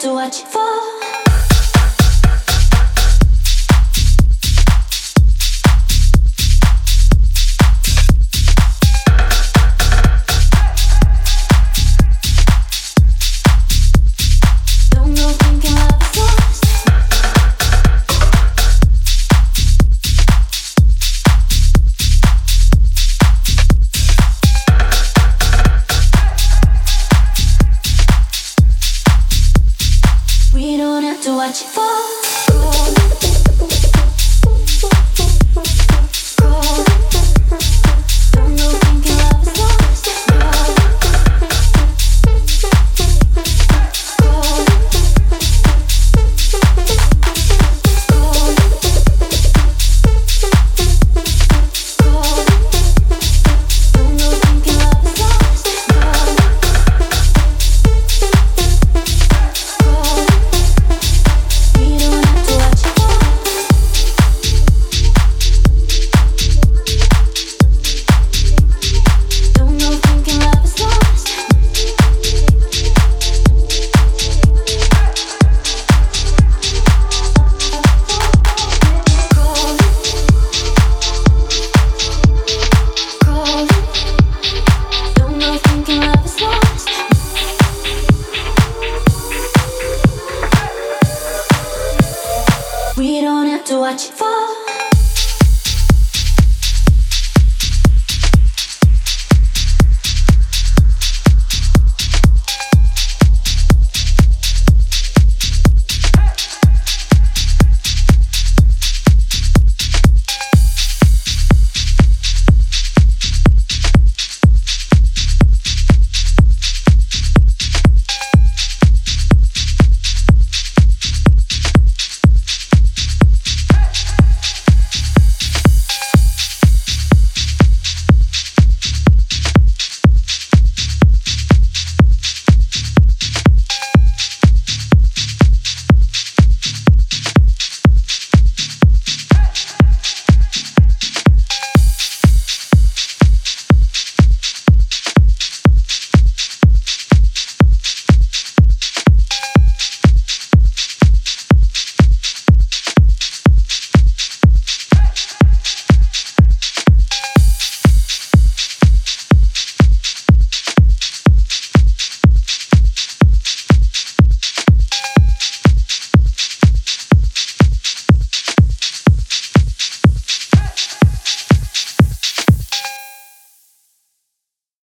to watch for. what for. We don't have to watch it fall.